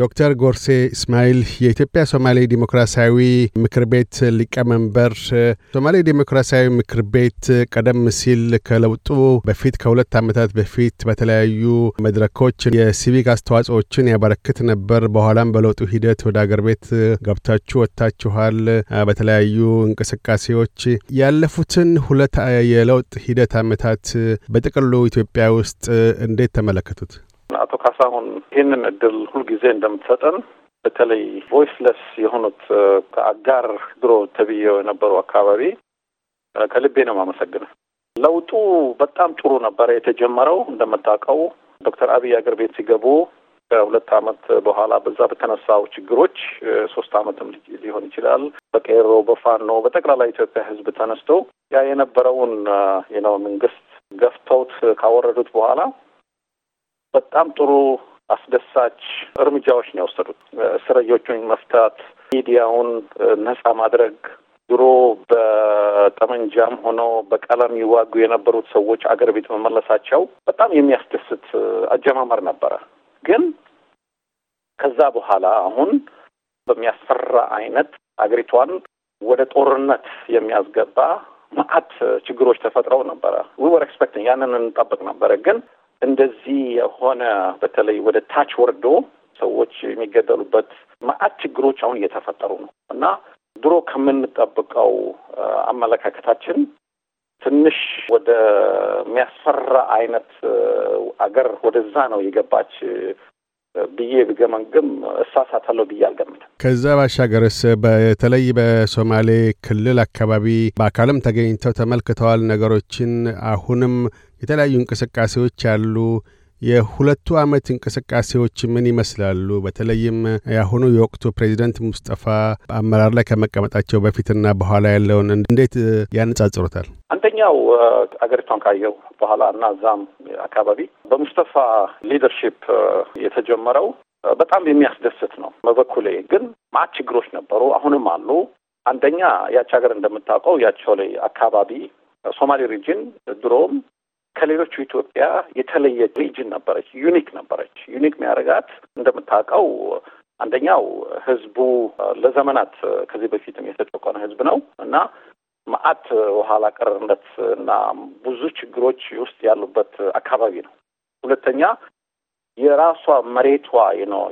ዶክተር ጎርሴ እስማኤል የኢትዮጵያ ሶማሌ ዲሞክራሲያዊ ምክር ቤት ሊቀመንበር። ሶማሌ ዲሞክራሲያዊ ምክር ቤት ቀደም ሲል ከለውጡ በፊት ከሁለት ዓመታት በፊት በተለያዩ መድረኮች የሲቪክ አስተዋጽኦችን ያበረክት ነበር። በኋላም በለውጡ ሂደት ወደ አገር ቤት ገብታችሁ ወጥታችኋል። በተለያዩ እንቅስቃሴዎች ያለፉትን ሁለት የለውጥ ሂደት ዓመታት በጥቅሉ ኢትዮጵያ ውስጥ እንዴት ተመለከቱት? አቶ ካሳሁን ይህንን እድል ሁልጊዜ እንደምትሰጠን በተለይ ቮይስለስ የሆኑት ከአጋር ድሮ ተብዬው የነበሩ አካባቢ ከልቤ ነው የማመሰግነው። ለውጡ በጣም ጥሩ ነበረ የተጀመረው። እንደምታውቀው ዶክተር አብይ አገር ቤት ሲገቡ ከሁለት ዓመት በኋላ በዛ በተነሳው ችግሮች ሶስት ዓመትም ሊሆን ይችላል በቄሮ በፋኖ በጠቅላላ ኢትዮጵያ ሕዝብ ተነስቶ ያ የነበረውን የነው መንግስት ገፍተውት ካወረዱት በኋላ በጣም ጥሩ አስደሳች እርምጃዎች ነው የወሰዱት። እስረኞቹን መፍታት፣ ሚዲያውን ነጻ ማድረግ፣ ድሮ በጠመንጃም ሆነው በቀለም ይዋጉ የነበሩት ሰዎች አገር ቤት መመለሳቸው በጣም የሚያስደስት አጀማመር ነበረ። ግን ከዛ በኋላ አሁን በሚያስፈራ አይነት አገሪቷን ወደ ጦርነት የሚያስገባ መዓት ችግሮች ተፈጥረው ነበረ። we were expecting ያንን እንጠብቅ ነበረ ግን እንደዚህ የሆነ በተለይ ወደ ታች ወርዶ ሰዎች የሚገደሉበት መዓት ችግሮች አሁን እየተፈጠሩ ነው እና ድሮ ከምንጠብቀው አመለካከታችን ትንሽ ወደ የሚያስፈራ አይነት አገር ወደዛ ነው የገባች ብዬ ብገመግም እሳሳታለሁ ብዬ አልገምትም። ከዛ ባሻገርስ በተለይ በሶማሌ ክልል አካባቢ በአካልም ተገኝተው ተመልክተዋል ነገሮችን። አሁንም የተለያዩ እንቅስቃሴዎች አሉ። የሁለቱ ዓመት እንቅስቃሴዎች ምን ይመስላሉ? በተለይም የአሁኑ የወቅቱ ፕሬዚደንት ሙስጠፋ አመራር ላይ ከመቀመጣቸው በፊትና በኋላ ያለውን እንዴት ያነጻጽሩታል? አንደኛው አገሪቷን ካየው በኋላ እና እዛም አካባቢ በሙስጠፋ leadership የተጀመረው በጣም የሚያስደስት ነው። በበኩሌ ግን መዓት ችግሮች ነበሩ፣ አሁንም አሉ። አንደኛ ያች ሀገር እንደምታውቀው ያቸው ላይ አካባቢ ሶማሌ region ድሮም ከሌሎቹ ኢትዮጵያ የተለየ region ነበረች፣ unique ነበረች። unique የሚያደርጋት እንደምታውቀው አንደኛው ህዝቡ ለዘመናት ከዚህ በፊትም የተጨቆነ ህዝብ ነው እና መዓት ኋላ ቀርነት እና ብዙ ችግሮች ውስጥ ያሉበት አካባቢ ነው። ሁለተኛ የራሷ መሬቷ ነው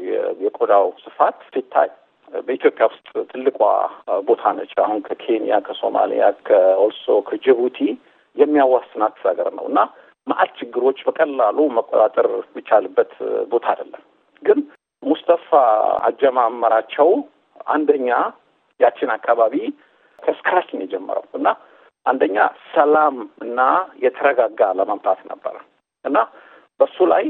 የቆዳው ስፋት ሲታይ በኢትዮጵያ ውስጥ ትልቋ ቦታ ነች። አሁን ከኬንያ፣ ከሶማሊያ፣ ከኦልሶ ከጅቡቲ የሚያዋስናት ሀገር ነው እና መዓት ችግሮች በቀላሉ መቆጣጠር የሚቻልበት ቦታ አይደለም። ግን ሙስጠፋ አጀማመራቸው አንደኛ ያችን አካባቢ ከስክራች ነው የጀመረው እና አንደኛ ሰላም እና የተረጋጋ ለማምጣት ነበረ እና በሱ ላይ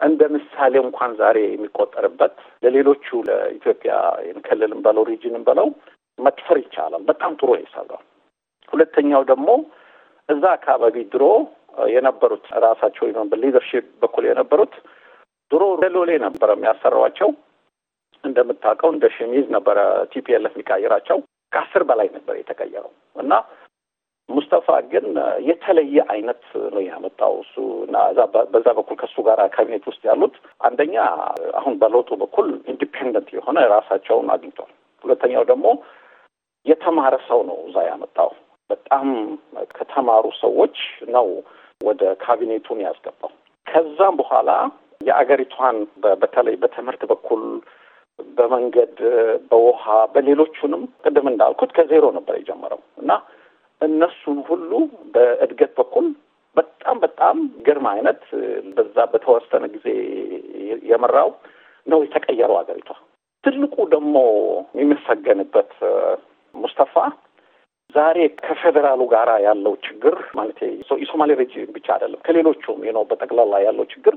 እንደ ምሳሌ እንኳን ዛሬ የሚቆጠርበት ለሌሎቹ ለኢትዮጵያ ክልልም በለው ሪጅንም በለው መጥፈር ይቻላል። በጣም ጥሩ የሰራው። ሁለተኛው ደግሞ እዛ አካባቢ ድሮ የነበሩት ራሳቸው በ leadership በኩል የነበሩት ድሮ ሎሌ ነበረ የሚያሰሯቸው። እንደምታውቀው እንደ ሸሚዝ ነበረ TPLF የሚቀያይራቸው። ከአስር በላይ ነበር የተቀየረው እና ሙስጠፋ ግን የተለየ አይነት ነው ያመጣው እሱ እና በዛ በኩል ከእሱ ጋር ካቢኔት ውስጥ ያሉት አንደኛ አሁን በለውጡ በኩል independent የሆነ ራሳቸውን አግኝቷል። ሁለተኛው ደግሞ የተማረ ሰው ነው እዛ ያመጣው። በጣም ከተማሩ ሰዎች ነው ወደ ካቢኔቱን ያስገባው። ከዛም በኋላ የአገሪቷን በተለይ በትምህርት በኩል በመንገድ፣ በውሃ፣ በሌሎቹንም ቅድም እንዳልኩት ከዜሮ ነበር የጀመረው እና እነሱን ሁሉ በእድገት በኩል በጣም በጣም ግርማ አይነት በዛ በተወሰነ ጊዜ የመራው ነው የተቀየረው አገሪቷ። ትልቁ ደግሞ የሚመሰገንበት ሙስጠፋ ዛሬ ከፌዴራሉ ጋር ያለው ችግር ማለት የሶማሌ region ብቻ አይደለም፣ ከሌሎቹም ነው በጠቅላላ ያለው ችግር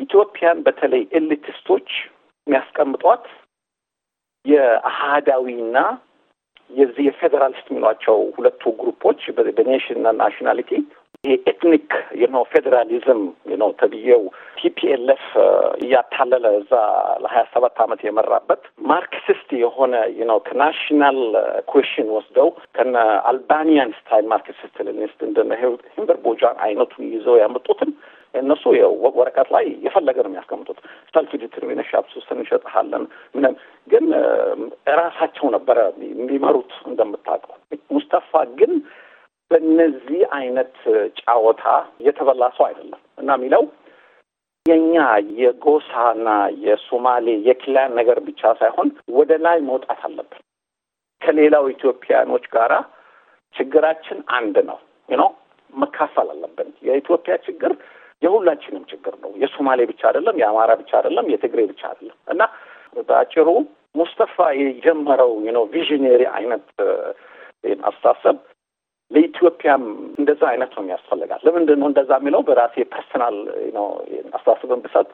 ኢትዮጵያን በተለይ elitist ኦች የሚያስቀምጧት የአህዳዊና የዚህ የፌዴራሊስት የሚሏቸው ሁለቱ group ኦች በ nation ና nationality ይሄ ethnic የነው ፌዴራሊዝም ነው ተብዬው TPLF እያታለለ እዛ ለሀያ ሰባት ዓመት የመራበት Marxist የሆነ ነው ከ national question ወስደው ከነ Albanian style Marxist Leninist እንደነ ኤንቨር ሆጃን አይነቱን ይዘው ያመጡትን እነሱ ወረቀት ላይ የፈለገ ነው የሚያስቀምጡት። self determination ውስጥ እንሸጥሃለን ምንም፣ ግን እራሳቸው ነበረ የሚመሩት እንደምታውቀው። ሙስተፋ ግን በእነዚህ አይነት ጫወታ የተበላ ሰው አይደለም እና የሚለው የኛ የጎሳና የሶማሌ የክላን ነገር ብቻ ሳይሆን ወደ ላይ መውጣት አለብን። ከሌላው ኢትዮጵያኖች ጋራ ችግራችን አንድ ነው ነው መካፈል አለብን። የኢትዮጵያ ችግር የሁላችንም ችግር ነው። የሶማሌ ብቻ አይደለም፣ የአማራ ብቻ አይደለም፣ የትግሬ ብቻ አይደለም እና በአጭሩ ሙስጠፋ የጀመረው visionary አይነት አስተሳሰብ ለኢትዮጵያም እንደዛ አይነት ነው የሚያስፈልጋል። ለምንድን ነው እንደዛ የሚለው በራሴ personal ነው አስተሳሰብን ብሰጥ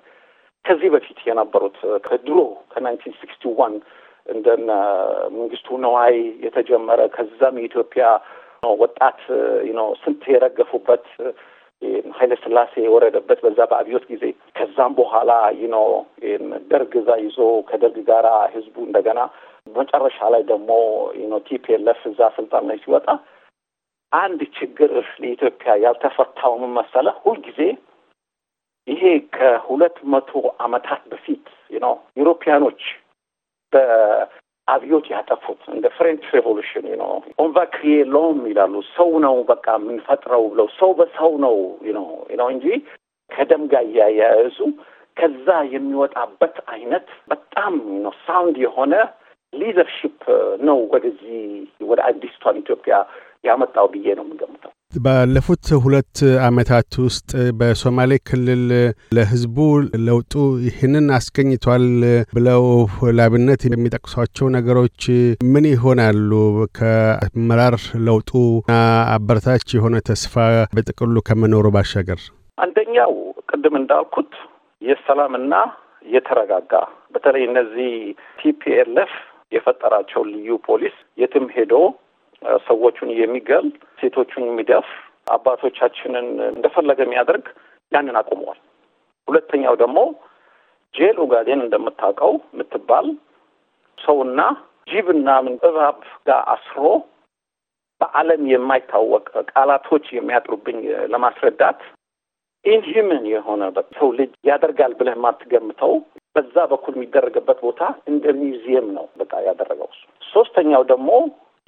ከዚህ በፊት የነበሩት ከድሮ ከ nineteen sixty one እንደነ መንግስቱ ነዋይ የተጀመረ ከዛም የኢትዮጵያ ወጣት ነው ስንት የረገፉበት ኃይለ ሥላሴ የወረደበት በዛ በአብዮት ጊዜ ከዛም በኋላ ነው ደርግ እዛ ይዞ ከደርግ ጋራ ህዝቡ እንደገና መጨረሻ ላይ ደግሞ ነው TPLF እዛ ስልጣን ላይ ሲወጣ አንድ ችግር ለኢትዮጵያ ያልተፈታው ምን መሰለህ? ሁልጊዜ ይሄ ከሁለት መቶ ዓመታት በፊት ነው European ኦች በአብዮት ያጠፉት እንደ French Revolution ነው on va créer l'homme ይላሉ። ሰው ነው በቃ የምንፈጥረው ብለው ሰው በሰው ነው ነው እንጂ ከደም ጋር እያያያዙ ከዛ የሚወጣበት አይነት በጣም ነው sound የሆነ leadership ነው ወደዚህ ወደ አዲስቷን ኢትዮጵያ ያመጣው ብዬ ነው የምገምተው። ባለፉት ሁለት ዓመታት ውስጥ በሶማሌ ክልል ለሕዝቡ ለውጡ ይህንን አስገኝቷል ብለው ለአብነት የሚጠቅሷቸው ነገሮች ምን ይሆናሉ? ከአመራር ለውጡና አበረታች የሆነ ተስፋ በጥቅሉ ከመኖሩ ባሻገር አንደኛው ቅድም እንዳልኩት የሰላምና የተረጋጋ በተለይ እነዚህ TPLF የፈጠራቸው ልዩ ፖሊስ የትም ሄዶ ሰዎቹን የሚገል ሴቶቹን የሚደፍር አባቶቻችንን እንደፈለገ የሚያደርግ ያንን አቁመዋል። ሁለተኛው ደግሞ ጄል ኡጋዴን እንደምታውቀው የምትባል ሰውና ጅብና ምን እባብ ጋር አስሮ በዓለም የማይታወቅ ቃላቶች የሚያጥሩብኝ ለማስረዳት inhuman የሆነ ሰው ልጅ ያደርጋል ብለህ የማትገምተው በዛ በኩል የሚደረግበት ቦታ እንደ ሚውዚየም ነው በቃ ያደረገው ሶስተኛው ደግሞ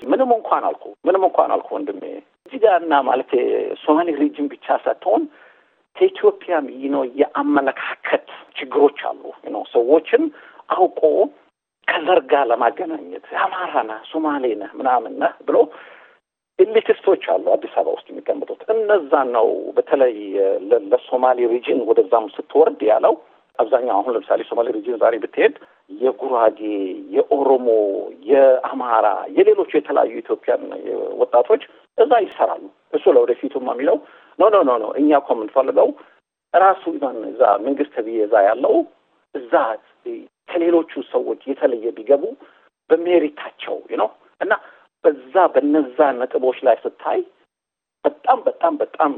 ምንም እንኳን አልኩ ምንም እንኳን አልኩ ወንድሜ። እዚህ ጋር እና ማለት ሶማሌ region ብቻ ሳትሆን ከኢትዮጵያም ነው የአመለካከት ችግሮች አሉ። ነው ሰዎችን አውቆ ከዘር ጋር ለማገናኘት አማራ ነህ ሶማሌ ነህ ምናምን ነህ ብሎ elitist ኦች አሉ አዲስ አበባ ውስጥ የሚቀመጡት እነዛን ነው በተለይ ለሶማሌ region ወደዛም ስትወርድ ያለው። አብዛኛው አሁን ለምሳሌ ሶማሌ region ዛሬ ብትሄድ የጉራጌ፣ የኦሮሞ፣ የአማራ፣ የሌሎቹ የተለያዩ Ethiopian ወጣቶች እዛ ይሰራሉ። እሱ ለወደፊቱም የሚለው No no no no እኛ እኮ የምንፈልገው ራሱ እዛ መንግስት ብዬ እዛ ያለው እዛ ከሌሎቹ ሰዎች የተለየ ቢገቡ በ merit አቸው ነው እና በዛ በነዛ ነጥቦች ላይ ስታይ በጣም በጣም በጣም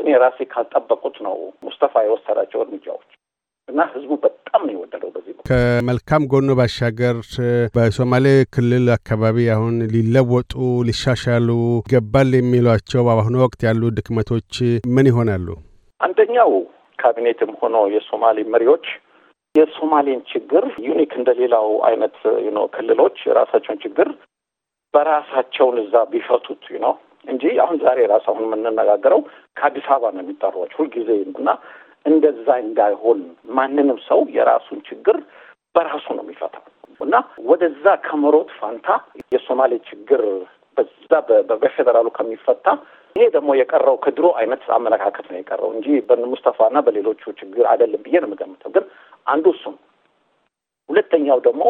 እኔ ራሴ ካልጠበቁት ነው ሙስተፋ የወሰዳቸው እርምጃዎች እና ህዝቡ በጣም ነው የወደደው። በዚህ ከመልካም ጎኑ ባሻገር በሶማሌ ክልል አካባቢ አሁን ሊለወጡ ሊሻሻሉ ይገባል የሚሏቸው በአሁኑ ወቅት ያሉ ድክመቶች ምን ይሆናሉ? አንደኛው ካቢኔትም ሆኖ የሶማሌ መሪዎች የሶማሌን ችግር unique እንደሌላው አይነት ነው ክልሎች የራሳቸውን ችግር በራሳቸውን እዛ ቢፈቱት ነው እንጂ አሁን ዛሬ ራሱ አሁን የምንነጋገረው ከአዲስ አበባ ነው የሚጠሯቸው ሁልጊዜ እና እንደዛ እንዳይሆን ማንንም ሰው የራሱን ችግር በራሱ ነው የሚፈታው እና ወደዛ ከመሮጥ ፋንታ የሶማሌ ችግር በዛ በፌዴራሉ ከሚፈታ ይሄ ደግሞ የቀረው ከድሮ አይነት አመለካከት ነው የቀረው እንጂ በሙስተፋና በሌሎቹ ችግር አይደለም ብዬ ነው የምገምተው። ግን አንዱ ነው። ሁለተኛው ደግሞ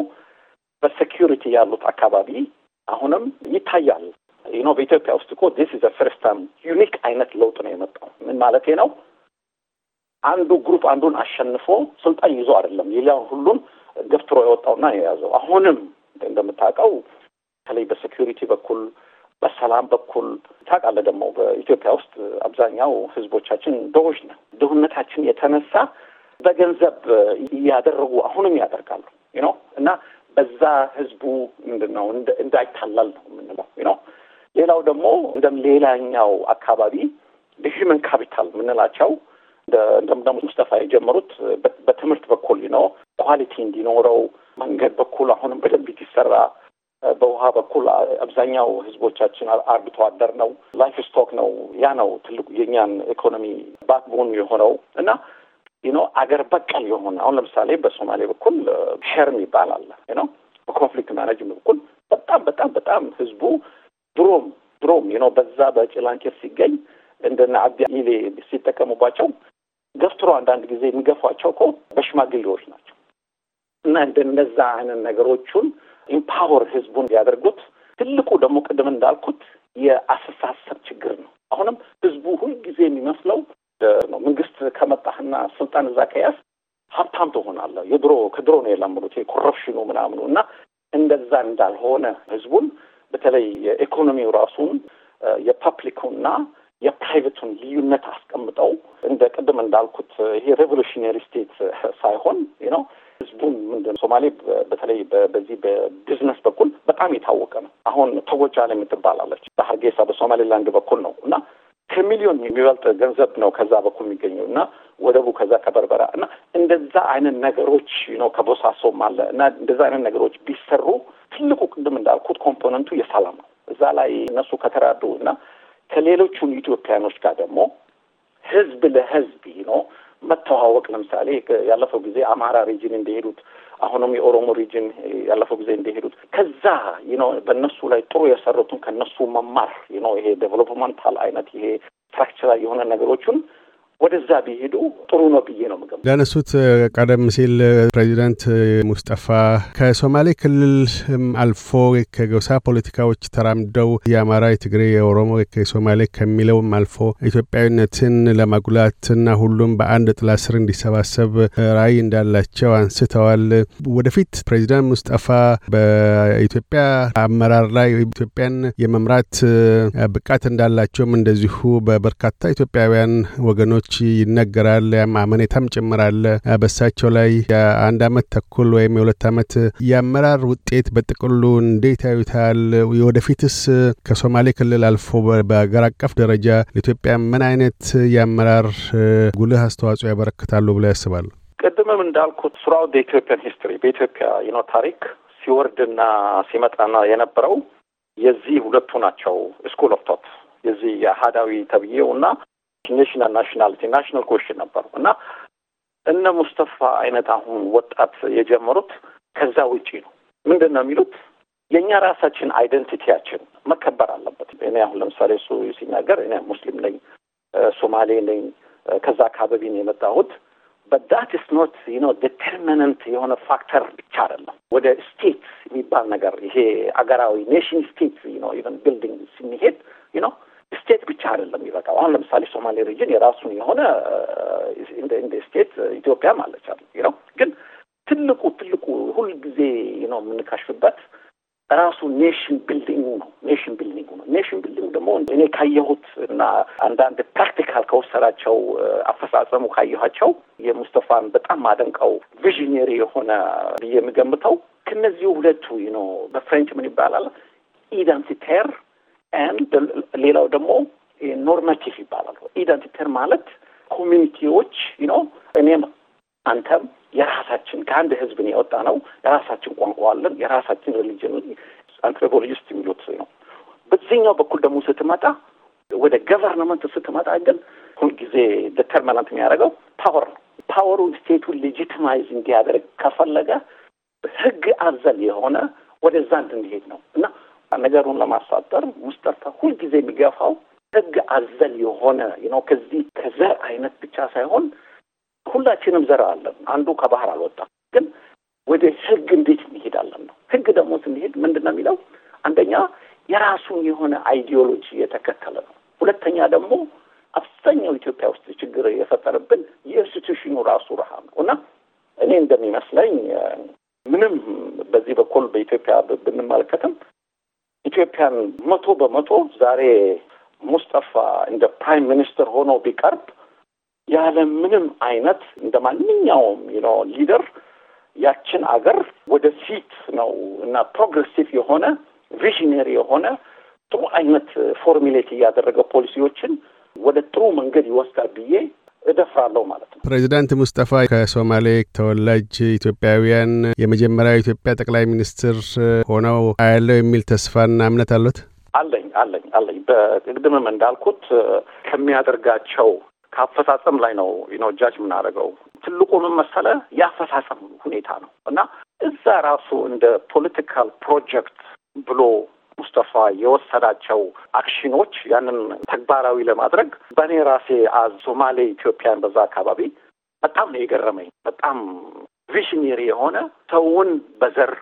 በ security ያሉት አካባቢ አሁንም ይታያል። ነው በኢትዮጵያ ውስጥ እኮ this is first time unique አይነት ለውጥ ነው የመጣው። ምን ማለቴ ነው? አንዱ group አንዱን አሸንፎ ስልጣን ይዞ አይደለም ሌላውን ሁሉን ገፍትሮ የወጣውና የያዘው። አሁንም እንደምታውቀው በተለይ በሴኪሪቲ በኩል በሰላም በኩል ታውቃለህ፣ ደግሞ በኢትዮጵያ ውስጥ አብዛኛው ህዝቦቻችን ድሆች ነው። ድህነታችን የተነሳ በገንዘብ እያደረጉ አሁንም ያደርጋሉ ነው እና በዛ ህዝቡ ምንድን ነው እንዳይታላል ነው የምንለው ነው። ሌላው ደግሞ እንደ ሌላኛው አካባቢ በ human capital የምንላቸው እንደ ሙስጠፋ የጀመሩት በትምህርት በኩል ነው። quality እንዲኖረው መንገድ በኩል አሁንም በደንብ እንዲሰራ በውሃ በኩል አብዛኛው ህዝቦቻችን አርብቶ አደር ነው፣ livestock ነው። ያ ነው ትልቁ የእኛን ኢኮኖሚ backbone የሆነው እና ነው አገር በቀል የሆነ አሁን ለምሳሌ በሶማሌ በኩል ሸርም ይባላል ነው በ conflict management በኩል በጣም በጣም በጣም ህዝቡ ድሮም ድሮም ነው በዛ በጭላንጭር ሲገኝ እንደነ አብዲ ኢሌ ሲጠቀሙባቸው ገፍትሮ አንዳንድ ጊዜ የሚገፏቸው እኮ በሽማግሌዎች ናቸው እና እንደነዛ አይነት ነገሮቹን empower ህዝቡን ያደርጉት። ትልቁ ደግሞ ቅድም እንዳልኩት የአስተሳሰብ ችግር ነው። አሁንም ህዝቡ ሁልጊዜ የሚመስለው ነው መንግስት ከመጣህና ስልጣን እዛ ከያዝ ሀብታም ትሆናለህ። የድሮ ከድሮ ነው የለመዱት የ corruption ኡ ምናምኑ እና እንደዛ እንዳልሆነ ህዝቡን በተለይ የኢኮኖሚው ራሱን የ public ኡና የ private ኡን ልዩነት አስቀምጠው እንደ ቅድም እንዳልኩት ይሄ revolutionary state ሳይሆን ነው ህዝቡን ምንድን ሶማሌ በተለይ በዚህ በቢዝነስ በኩል በጣም የታወቀ ነው። አሁን ቶግ ወጃሌ የምትባላለች በሀርጌሳ በሶማሌላንድ በኩል ነው እና ከሚሊዮን የሚበልጥ ገንዘብ ነው ከዛ በኩል የሚገኘው እና ወደቡ ከዛ ከበርበራ እና እንደዛ አይነት ነገሮች ነው ከቦሳሶም አለ እና እንደዛ አይነት ነገሮች ቢሰሩ ትልቁ ቅድም እንዳልኩት component ኡ የሰላም ነው። እዛ ላይ እነሱ ከተራዱ እና ከሌሎቹን ኢትዮጵያኖች ጋር ደግሞ ህዝብ ለህዝብ ነው መተዋወቅ ለምሳሌ ያለፈው ጊዜ አማራ region እንደሄዱት አሁንም የኦሮሞ region ያለፈው ጊዜ እንደሄዱት ከዛ ነው በእነሱ ላይ ጥሩ የሰሩትን ከነሱ መማር ነው ይሄ developmental አይነት ይሄ structural የሆነ ነገሮችን ወደዛ ቢሄዱ ጥሩ ነው ብዬ ነው ምገብ ላነሱት ቀደም ሲል ፕሬዚዳንት ሙስጠፋ ከሶማሌ ክልል አልፎ ከጎሳ ፖለቲካዎች ተራምደው የአማራ፣ የትግሬ፣ የኦሮሞ፣ የሶማሌ ከሚለውም አልፎ ኢትዮጵያዊነትን ለማጉላትና ሁሉም በአንድ ጥላ ስር እንዲሰባሰብ ራዕይ እንዳላቸው አንስተዋል። ወደፊት ፕሬዚዳንት ሙስጠፋ በኢትዮጵያ አመራር ላይ ኢትዮጵያን የመምራት ብቃት እንዳላቸውም እንደዚሁ በበርካታ ኢትዮጵያውያን ወገኖች ይነገራል። ያም አመኔታም ጭምራል በሳቸው ላይ የአንድ አመት ተኩል ወይም የሁለት አመት የአመራር ውጤት በጥቅሉ እንዴት ያዩታል? ወደፊትስ ከሶማሌ ክልል አልፎ በአገር አቀፍ ደረጃ ለኢትዮጵያ ምን አይነት የአመራር ጉልህ አስተዋጽኦ ያበረክታሉ ብለው ያስባሉ? ቅድምም እንዳልኩት ስራው Ethiopian history በኢትዮጵያ ነው ታሪክ ሲወርድና ሲመጣና የነበረው የዚህ ሁለቱ ናቸው። School of thought የዚህ የአህዳዊ ተብዬው እና national nationality national question ነበሩ እና እነ ሙስተፋ አይነት አሁን ወጣት የጀመሩት ከዛ ውጪ ነው። ምንድን ነው የሚሉት? የእኛ ራሳችን identity ያችን መከበር አለበት። እኔ አሁን ለምሳሌ እሱ ሲናገር እኔ ሙስሊም ነኝ፣ ሶማሌ ነኝ፣ ከዛ አካባቢ ነው የመጣሁት But that's not ነው determinant የሆነ factor ብቻ አይደለም። ወደ state የሚባል ነገር ይሄ አገራዊ nation state ነው even building ስንሄድ ነው state ብቻ አይደለም ይበቃው። አሁን ለምሳሌ ሶማሌ region የራሱን የሆነ እንደ state ኢትዮጵያም አለች ነው። ግን ትልቁ ትልቁ ሁልጊዜ ነው የምንከሽፍበት ራሱ nation building ኡ ነው። nation building ኡ ነው። nation building ደግሞ እኔ ካየሁት እና አንዳንድ practical ከወሰዳቸው አፈጻጸሙ ካየኋቸው የሙስተፋን በጣም ማደንቀው visionary የሆነ ብዬ የምገምተው ከነዚህ ሁለቱ ነው። በ French ምን ይባላል identitaire and ሌላው ደግሞ normative ይባላል። identitaire ማለት community ዎች ነው እኔም አንተም የራሳችን ከአንድ ህዝብ ነው የወጣ ነው። የራሳችን ቋንቋ አለን። የራሳችን religion anthropologist የሚሉት ነው። በዚህኛው በኩል ደግሞ ስትመጣ ወደ government ስትመጣ ግን ሁልጊዜ determinant የሚያደርገው power ነው። power ኡ state ኡን legitimize እንዲያደርግ ከፈለገ ህግ አዘል የሆነ ወደዛ እንድንሄድ ነው እና ነገሩን ለማሳጠር ሙስጠፋ ሁልጊዜ የሚገፋው ህግ አዘል የሆነ ነው። ከዚህ ከዘር አይነት ብቻ ሳይሆን ሁላችንም ዘር አለን። አንዱ ከባህር አልወጣም። ግን ወደ ህግ እንዴት እንሄዳለን ነው። ህግ ደግሞ ስንሄድ ምንድን ነው የሚለው? አንደኛ የራሱን የሆነ ideology የተከተለ ነው። ሁለተኛ ደግሞ አብዛኛው ኢትዮጵያ ውስጥ ችግር የፈጠረብን የ institution ኑ ራሱ ረሃብ ነው እና እኔ እንደሚመስለኝ ምንም በዚህ በኩል በኢትዮጵያ ብንመለከትም መቶ በመቶ ዛሬ ሙስጠፋ እንደ prime minister ሆኖ ቢቀርብ ያለ ምንም አይነት እንደ ማንኛውም ነው leader ያችን አገር ወደ ፊት ነው እና progressive የሆነ visionary የሆነ ጥሩ አይነት formulate እያደረገ ፖሊሲዎችን ወደ ጥሩ መንገድ ይወስዳል ብዬ እደፍራለሁ ማለት ነው። ፕሬዚዳንት ሙስጠፋ ከሶማሌ ተወላጅ ኢትዮጵያውያን የመጀመሪያው ኢትዮጵያ ጠቅላይ ሚኒስትር ሆነው አያለው የሚል ተስፋና እምነት አሉት? አለኝ አለኝ አለኝ። በቅድምም እንዳልኩት ከሚያደርጋቸው ከአፈጻጸም ላይ ነው ነው ጃጅ የምናደርገው። ትልቁንም መሰለ የአፈጻጸም ሁኔታ ነው እና እዛ ራሱ እንደ political project ብሎ ሙስጠፋ የወሰዳቸው action ኖች ያንን ተግባራዊ ለማድረግ በእኔ ራሴ as ሶማሌ ኢትዮጵያን በዛ አካባቢ በጣም ነው የገረመኝ። በጣም visionary የሆነ ሰውን በዘር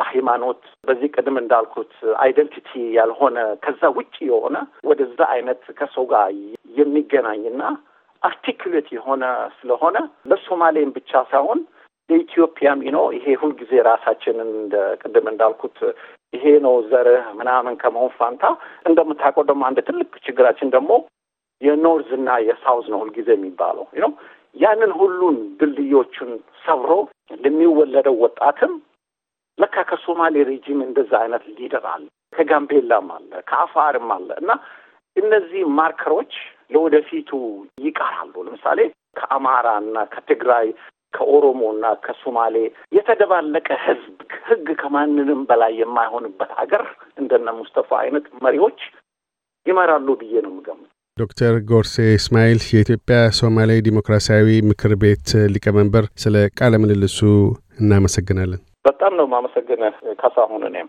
በሃይማኖት በዚህ ቅድም እንዳልኩት identity ያልሆነ ከዛ ውጭ የሆነ ወደዛ አይነት ከሰው ጋር የሚገናኝና articulate የሆነ ስለሆነ ለሶማሌም ብቻ ሳይሆን ለኢትዮጵያም ነው። ይሄ ሁልጊዜ ራሳችንን እንደ ቅድም እንዳልኩት ይሄ ነው ዘርህ ምናምን ከመሆን ፋንታ እንደምታውቀው ደግሞ አንድ ትልቅ ችግራችን ደግሞ የ North እና የ South ነው ሁልጊዜ የሚባለው ነው። ያንን ሁሉን ድልድዮቹን ሰብሮ ለሚወለደው ወጣትም ለካ ከሶማሌ ሬጂም እንደዛ አይነት ሊደር አለ፣ ከጋምቤላም አለ፣ ከአፋርም አለ እና እነዚህ ማርከሮች ለወደፊቱ ይቀራሉ። ለምሳሌ ከአማራ እና ከትግራይ ከኦሮሞ እና ከሶማሌ የተደባለቀ ህዝብ ህግ ከማንንም በላይ የማይሆንበት ሀገር እንደነ ሙስተፋ አይነት መሪዎች ይመራሉ ብዬ ነው የምገምት። ዶክተር ጎርሴ እስማኤል የኢትዮጵያ ሶማሌ ዲሞክራሲያዊ ምክር ቤት ሊቀመንበር፣ ስለ ቃለ ምልልሱ እናመሰግናለን። በጣም ነው የማመሰግንህ ካሳሁን። እኔም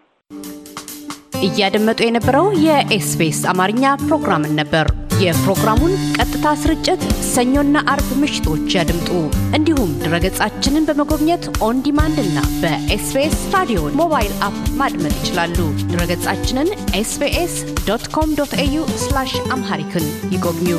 እያደመጡ የነበረው የኤስቢኤስ አማርኛ ፕሮግራምን ነበር። የፕሮግራሙን ቀጥታ ስርጭት ሰኞና አርብ ምሽቶች ያድምጡ። እንዲሁም ድረገጻችንን በመጎብኘት on demand እና በኤስቢኤስ ራዲዮ mobile app ማድመጥ ይችላሉ። ድረገጻችንን ኤስቢኤስ dot com dot au Amharic ን ይጎብኙ።